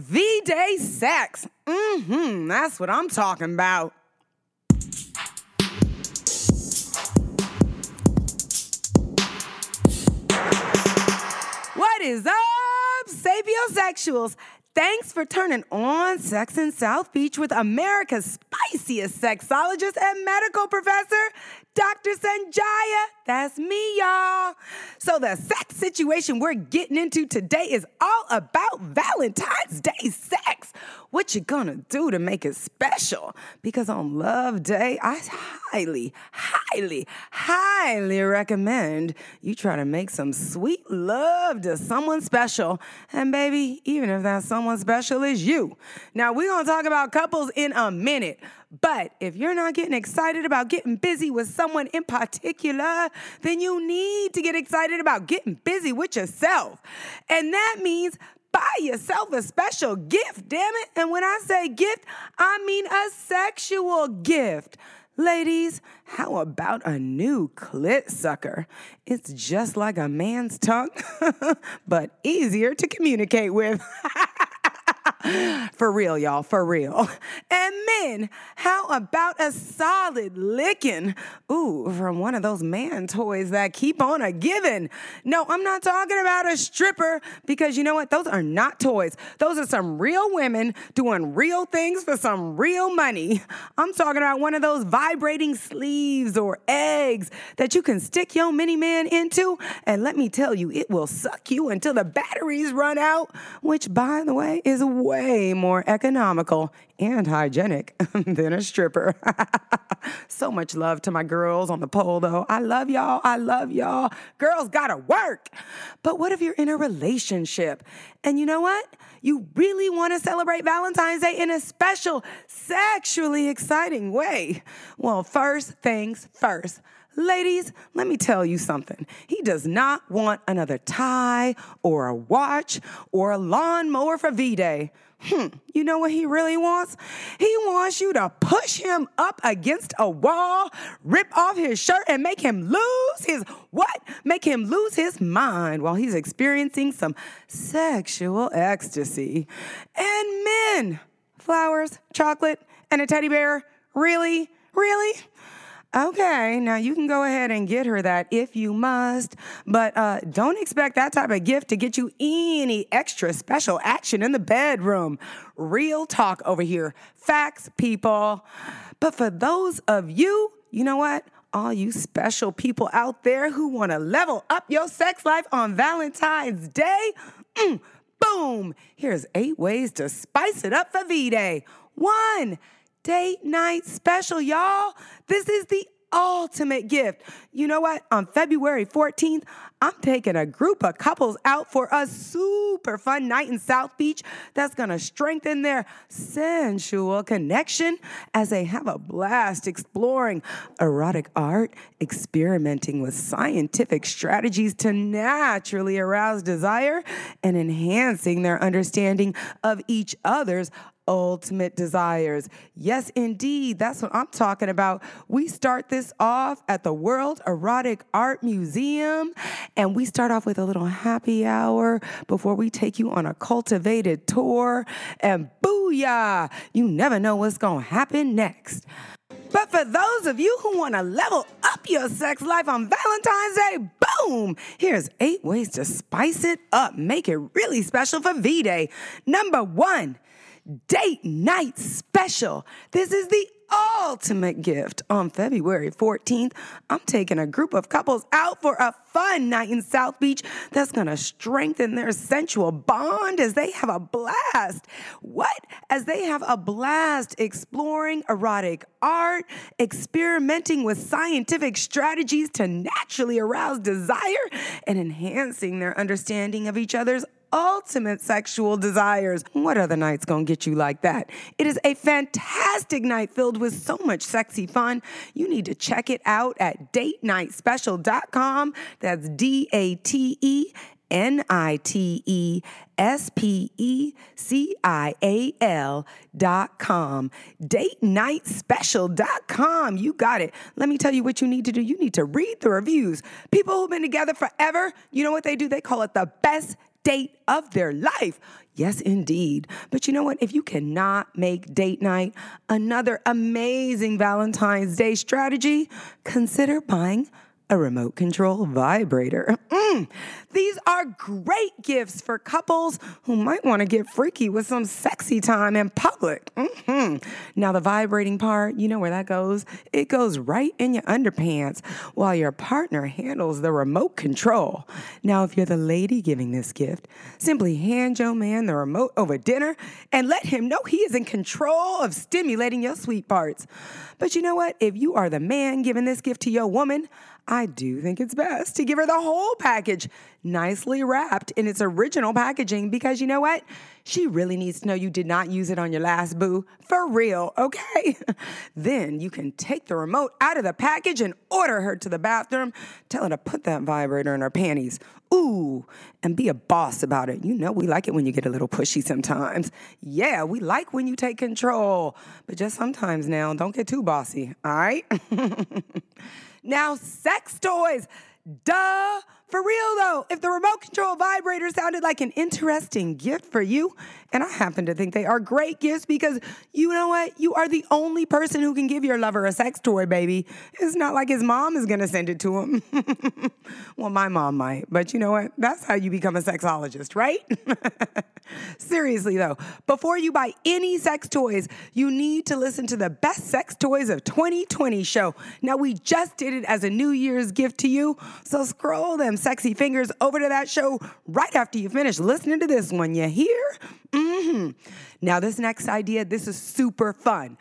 V Day sex. Mm hmm, that's what I'm talking about. What is up, sapiosexuals? Thanks for turning on Sex in South Beach with America's spiciest sexologist and medical professor, Dr. Sonjia. That's me, y'all. So, the sex situation we're getting into today is all about Valentine's Day sex. What you gonna do to make it special? Because on Love Day, I highly, highly, highly recommend you try to make some sweet love to someone special. And baby, even if that someone special is you. Now, we're gonna talk about couples in a minute. But if you're not getting excited about getting busy with someone in particular, then you need to get excited about getting busy with yourself. And that means buy yourself a special gift, damn it. And when I say gift, I mean a sexual gift. Ladies, how about a new clit sucker? It's just like a man's tongue, but easier to communicate with. for real, y'all, for real. And men, how about a solid licking? Ooh, from one of those man toys that keep on a giving. No, I'm not talking about a stripper because you know what? Those are not toys. Those are some real women doing real things for some real money. I'm talking about one of those vibrating sleeves or eggs that you can stick your mini man into. And let me tell you, it will suck you until the batteries run out, which, by the way, is way more economical and hygienic than a stripper. so much love to my girls on the pole, though. I love y'all. I love y'all. Girls gotta work. But what if you're in a relationship? And you know what? You really wanna celebrate Valentine's Day in a special, sexually exciting way. Well, first things first. Ladies, let me tell you something. He does not want another tie or a watch or a lawnmower for V Day. Hmm, you know what he really wants? He wants you to push him up against a wall, rip off his shirt, and make him lose his what? Make him lose his mind while he's experiencing some sexual ecstasy. And men, flowers, chocolate, and a teddy bear. Really? Really? Okay, now you can go ahead and get her that if you must, but uh, don't expect that type of gift to get you any extra special action in the bedroom. Real talk over here. Facts, people. But for those of you, you know what? All you special people out there who want to level up your sex life on Valentine's Day, mm, boom! Here's eight ways to spice it up for V Day. One, date night special, y'all. This is the ultimate gift. You know what? On February 14th, I'm taking a group of couples out for a super fun night in South Beach that's gonna strengthen their sensual connection as they have a blast exploring erotic art, experimenting with scientific strategies to naturally arouse desire, and enhancing their understanding of each other's ultimate desires. Yes, indeed. That's what I'm talking about. We start this off at the World Erotic Art Museum, and we start off with a little happy hour before we take you on a cultivated tour. And booyah! You never know what's to happen next. But for those of you who want to level up your sex life on Valentine's Day, boom! Here's eight ways to spice it up, make it really special for V Day. Number one, date night special. This is the ultimate gift. On February 14th, I'm taking a group of couples out for a fun night in South Beach that's gonna strengthen their sensual bond as they have a blast. What? As they have a blast exploring erotic art, experimenting with scientific strategies to naturally arouse desire, and enhancing their understanding of each other's ultimate sexual desires. What other night's gonna get you like that? It is a fantastic night filled with so much sexy fun. You need to check it out at datenightspecial.com. That's D A T E N I T E S P E C I A L dot com. Date night special dot com. You got it. Let me tell you what you need to do. You need to read the reviews. People who've been together forever, you know what they do? They call it the best date of their life. Yes, indeed. But you know what? If you cannot make date night another amazing Valentine's Day strategy, consider buying a remote control vibrator. Mm, these are great gifts for couples who might want to get freaky with some sexy time in public. Mm-hmm. Now, the vibrating part, you know where that goes? It goes right in your underpants while your partner handles the remote control. Now, if you're the lady giving this gift, simply hand your man the remote over dinner and let him know he is in control of stimulating your sweet parts. But you know what? If you are the man giving this gift to your woman, I do think it's best to give her the whole package, nicely wrapped in its original packaging, because you know what? She really needs to know you did not use it on your last boo. For real, okay? then you can take the remote out of the package and order her to the bathroom. Tell her to put that vibrator in her panties. Ooh, and be a boss about it. You know, we like it when you get a little pushy sometimes. Yeah, we like when you take control, but just sometimes now, don't get too bossy, all right? Now, sex toys. Duh. For real though, if the remote control vibrator sounded like an interesting gift for you, and I happen to think they are great gifts because you know what? You are the only person who can give your lover a sex toy, baby. It's not like his mom is gonna send it to him. well, my mom might, but you know what? That's how you become a sexologist, right? Seriously though, before you buy any sex toys, you need to listen to the best sex toys of 2020 show. Now, we just did it as a New Year's gift to you, so scroll them sexy fingers over to that show right after you finish listening to this one. You hear? Mm-hmm. Now, this next idea, this is super fun.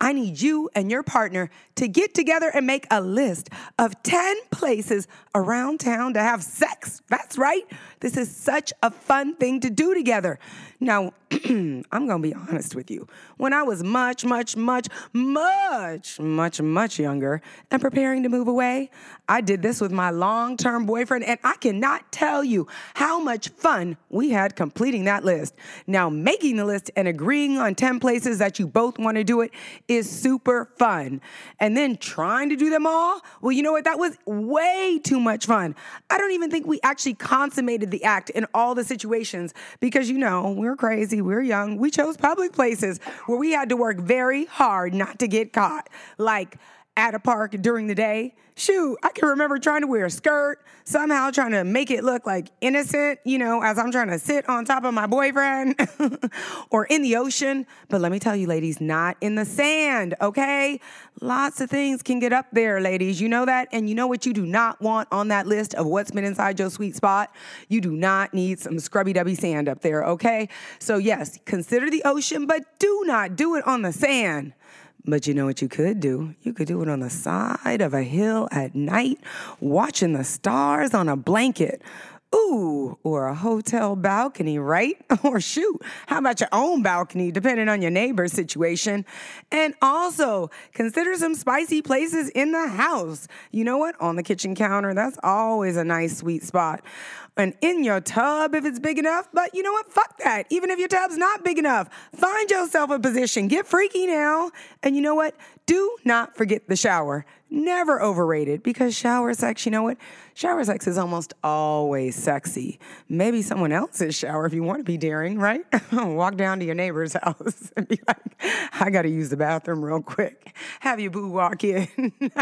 I need you and your partner to get together and make a list of 10 places around town to have sex. That's right. This is such a fun thing to do together. Now, I'm going to be honest with you. When I was much, much, much, much, much, much younger and preparing to move away, I did this with my long term boyfriend, and I cannot tell you how much fun we had completing that list. Now, making the list and agreeing on 10 places that you both want to do it is super fun. And then trying to do them all, well, you know what? That was way too much fun. I don't even think we actually consummated the act in all the situations because, you know, we we're crazy, we we're young. We chose public places where we had to work very hard not to get caught. Like, at a park during the day. Shoot, I can remember trying to wear a skirt, somehow trying to make it look like innocent, you know, as I'm trying to sit on top of my boyfriend or in the ocean. But let me tell you, ladies, not in the sand, okay? Lots of things can get up there, ladies. You know that? And you know what you do not want on that list of what's been inside your sweet spot? You do not need some scrubby dubby sand up there, okay? So, yes, consider the ocean, but do not do it on the sand. But you know what you could do? You could do it on the side of a hill at night, watching the stars on a blanket. Ooh, or a hotel balcony, right? Or shoot, how about your own balcony, depending on your neighbor's situation? And also, consider some spicy places in the house. You know what? On the kitchen counter, that's always a nice sweet spot. And in your tub if it's big enough, but you know what? Fuck that. Even if your tub's not big enough, find yourself a position. Get freaky now. And you know what? Do not forget the shower. Never overrated because shower sex, you know what? Shower sex is almost always sexy. Maybe someone else's shower if you want to be daring, right? Walk down to your neighbor's house and be like, I got to use the bathroom real quick. Have your boo walk in.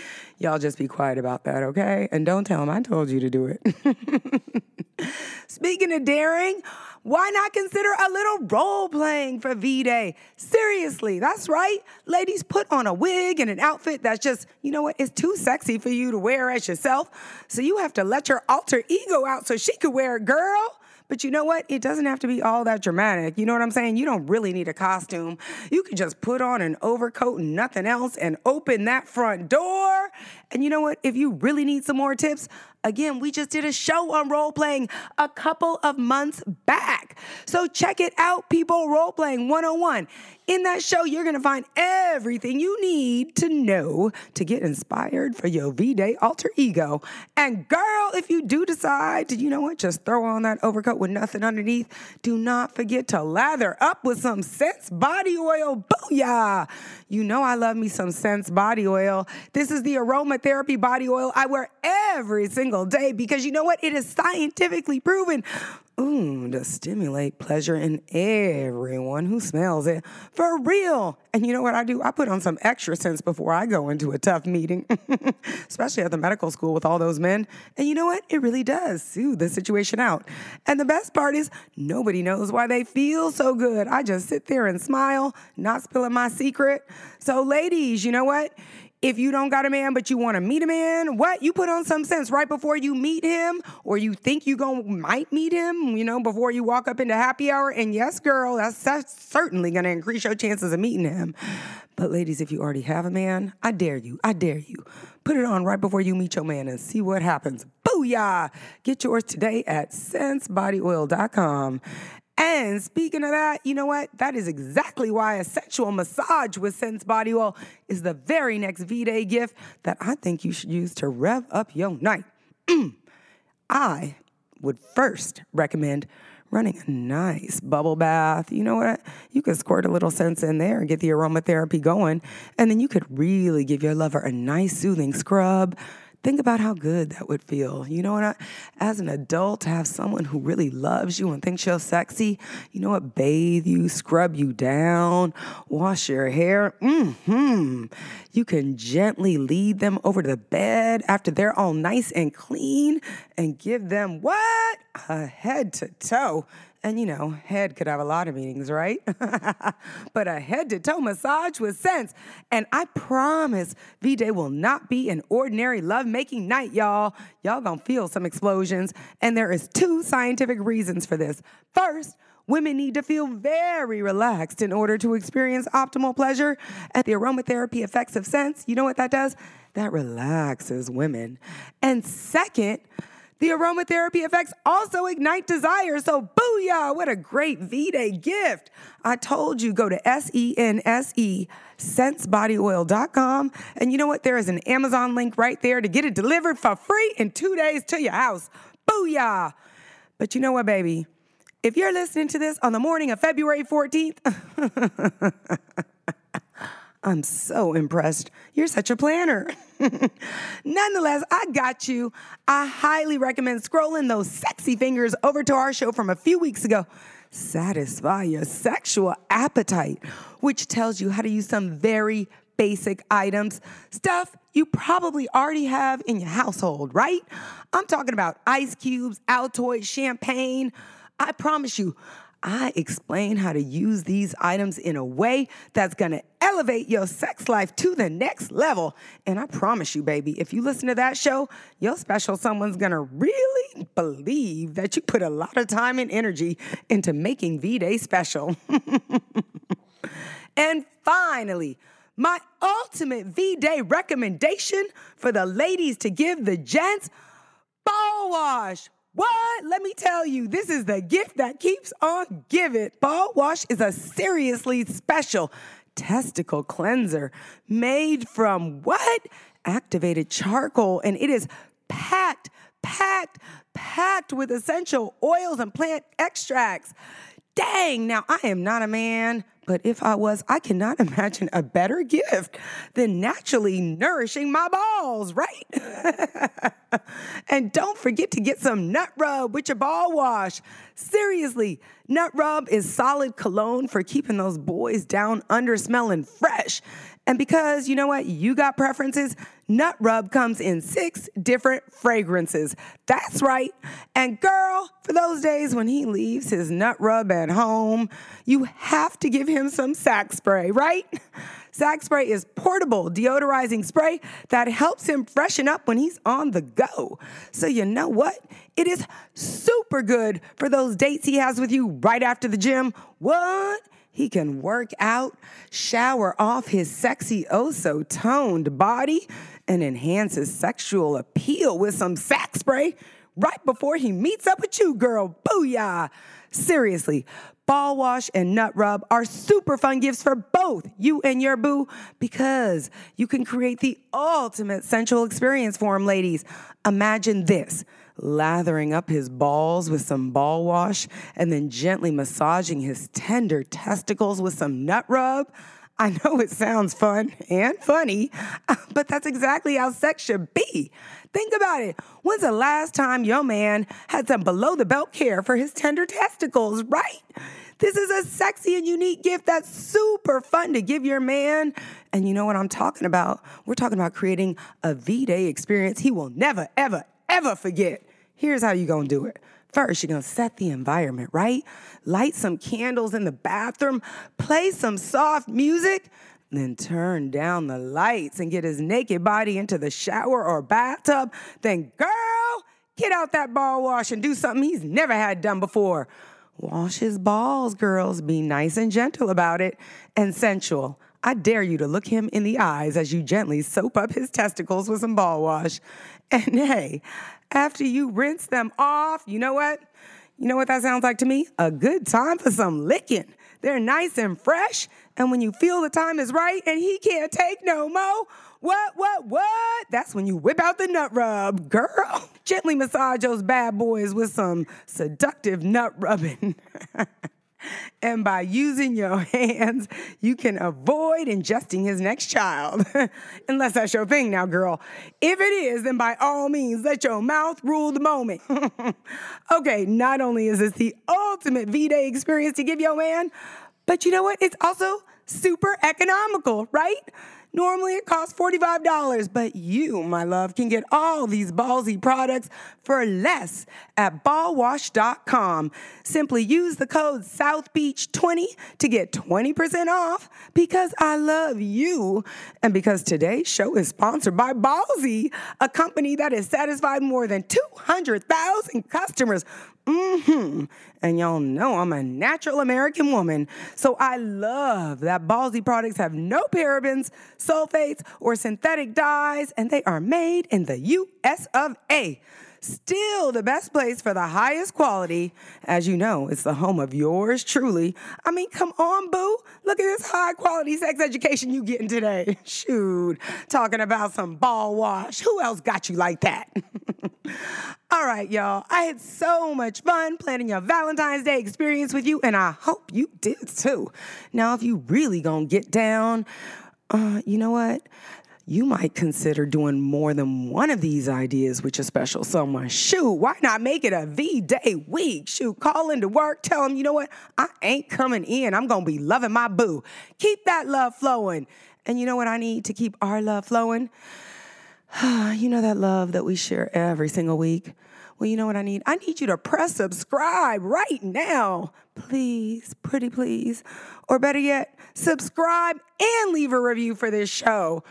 Y'all just be quiet about that, okay? And don't tell them I told you to do it. Speaking of daring, why not consider a little role playing for V Day? Seriously, that's right. Ladies, put on a wig and an outfit that's just, you know what, it's too sexy for you to wear as yourself. So you have to let your alter ego out so she could wear it, girl. But you know what? It doesn't have to be all that dramatic. You know what I'm saying? You don't really need a costume. You can just put on an overcoat and nothing else and open that front door. And you know what? If you really need some more tips, again, we just did a show on role playing a couple of months back. So check it out, people. Role playing 101. In that show, you're going to find everything you need to know to get inspired for your V Day alter ego. And girl, if you do decide to, you know what, just throw on that overcoat with nothing underneath, do not forget to lather up with some Sense body oil. Booyah! You know I love me some Sense body oil. This is the aromatherapy body oil I wear every single single day because you know what? It is scientifically proven ooh, to stimulate pleasure in everyone who smells it. For real. And you know what I do? I put on some extra scents before I go into a tough meeting, especially at the medical school with all those men. And you know what? It really does soothe the situation out. And the best part is, nobody knows why they feel so good. I just sit there and smile, not spilling my secret. So, ladies, you know what? If you don't got a man, but you want to meet a man, what? You put on some sense right before you meet him, or you think you going might meet him, you know, before you walk up into happy hour. And yes, girl, that's, that's certainly going to increase your chances of meeting him. But ladies, if you already have a man, I dare you, I dare you. Put it on right before you meet your man and see what happens. Booyah! Get yours today at sensebodyoil.com. And speaking of that, you know what? That is exactly why a sexual massage with Sense Body Oil is the very next V Day gift that I think you should use to rev up your night. Mm. I would first recommend running a nice bubble bath. You know what? You could squirt a little sense in there and get the aromatherapy going. And then you could really give your lover a nice soothing scrub Think about how good that would feel. You know what? As an adult, to have someone who really loves you and thinks you're sexy, you know what? Bathe you, scrub you down, wash your hair. hmm You can gently lead them over to the bed after they're all nice and clean and give them what? A head to toe and you know, head could have a lot of meanings, right? but a head to toe massage with sense. And I promise V Day will not be an ordinary love-making night, y'all. Y'all gonna feel some explosions. And there is two scientific reasons for this. First, Women need to feel very relaxed in order to experience optimal pleasure. And the aromatherapy effects of sense, you know what that does? That relaxes women. And second, the aromatherapy effects also ignite desire. So, booyah, what a great V Day gift. I told you, go to S E N S E, sensebodyoil.com. And you know what? There is an Amazon link right there to get it delivered for free in two days to your house. Booyah. But you know what, baby? If you're listening to this on the morning of February 14th, I'm so impressed. You're such a planner. Nonetheless, I got you. I highly recommend scrolling those sexy fingers over to our show from a few weeks ago. Satisfy your sexual appetite, which tells you how to use some very basic items, stuff you probably already have in your household, right? I'm talking about ice cubes, Altoids, champagne. I promise you, I explain how to use these items in a way that's gonna elevate your sex life to the next level. And I promise you, baby, if you listen to that show, your special someone's gonna really believe that you put a lot of time and energy into making V Day special. and finally, my ultimate V Day recommendation for the ladies to give the gents ball wash. What? Let me tell you, this is the gift that keeps on giving. Ball Wash is a seriously special testicle cleanser made from what? Activated charcoal, and it is packed, packed, packed with essential oils and plant extracts. Dang, now I am not a man, but if I was, I cannot imagine a better gift than naturally nourishing my balls, right? and don't forget to get some nut rub with your ball wash. Seriously, nut rub is solid cologne for keeping those boys down under smelling fresh. And because you know what, you got preferences, Nut Rub comes in six different fragrances. That's right. And girl, for those days when he leaves his Nut Rub at home, you have to give him some Sack Spray, right? Sack Spray is portable deodorizing spray that helps him freshen up when he's on the go. So you know what? It is super good for those dates he has with you right after the gym. What? He can work out, shower off his sexy, oh so toned body, and enhance his sexual appeal with some sack spray right before he meets up with you, girl. Booyah! Seriously, ball wash and nut rub are super fun gifts for both you and your boo because you can create the ultimate sensual experience for him, ladies. Imagine this lathering up his balls with some ball wash, and then gently massaging his tender testicles with some nut rub. I know it sounds fun and funny, but that's exactly how sex should be. Think about it. When's the last time your man had some below the belt care for his tender testicles, right? This is a sexy and unique gift that's super fun to give your man. And you know what I'm talking about? We're talking about creating a V Day experience he will never, ever, ever forget. Here's how you're gonna do it. First, you're gonna set the environment, right? Light some candles in the bathroom, play some soft music, then turn down the lights and get his naked body into the shower or bathtub. Then, girl, get out that ball wash and do something he's never had done before. Wash his balls, girls. Be nice and gentle about it and sensual. I dare you to look him in the eyes as you gently soap up his testicles with some ball wash. And hey, after you rinse them off, you know what? You know what that sounds like to me? A good time for some licking. They're nice and fresh, and when you feel the time is right and he can't take no more, what, what, what? That's when you whip out the nut rub, girl. Gently massage those bad boys with some seductive nut rubbing. And by using your hands, you can avoid ingesting his next child. Unless that's your thing now, girl. If it is, then by all means, let your mouth rule the moment. okay, not only is this the ultimate V Day experience to give your man, but you know what? It's also super economical, right? Normally it costs $45, but you, my love, can get all these ballsy products for less at ballwash.com. Simply use the code SouthBeach20 to get 20% off because I love you. And because today's show is sponsored by Ballsy, a company that has satisfied more than 200,000 customers. Mm-hmm. And y'all know I'm a natural American woman. So I love that Ballsy products have no parabens, sulfates, or synthetic dyes, and they are made in the US of A. Still the best place for the highest quality. As you know, it's the home of yours truly. I mean, come on, boo. Look at this high quality sex education you getting today. Shoot, talking about some ball wash. Who else got you like that? All right, y'all. I had so much fun planning your Valentine's Day experience with you, and I hope you did too. Now, if you really gonna get down, uh, you know what? You might consider doing more than one of these ideas with your special someone. Shoot, why not make it a V Day week? Shoot, call into work, tell them, you know what? I ain't coming in. I'm gonna be loving my boo. Keep that love flowing. And you know what I need to keep our love flowing? you know that love that we share every single week? Well, you know what I need? I need you to press subscribe right now. Please, pretty please. Or better yet, subscribe and leave a review for this show.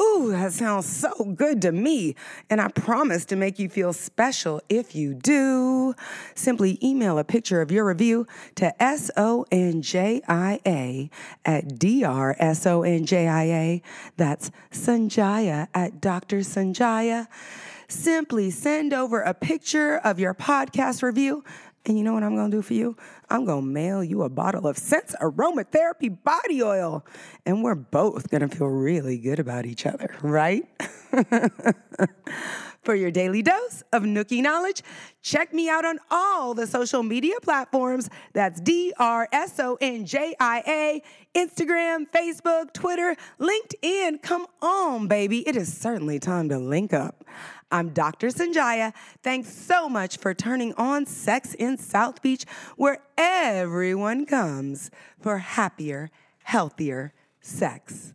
Ooh, that sounds so good to me. And I promise to make you feel special if you do. Simply email a picture of your review to S-O-N-J-I-A at D-R-S-O-N-J-I-A. That's Sonjia at Dr. Sonjia. Simply send over a picture of your podcast review and you know what I'm gonna do for you? I'm gonna mail you a bottle of Sense Aromatherapy body oil. And we're both gonna feel really good about each other, right? for your daily dose of Nookie knowledge, check me out on all the social media platforms. That's D R S O N J I A, Instagram, Facebook, Twitter, LinkedIn. Come on, baby. It is certainly time to link up. I'm Dr. Sonjia. Thanks so much for turning on Sex in South Beach, where everyone comes for happier, healthier sex.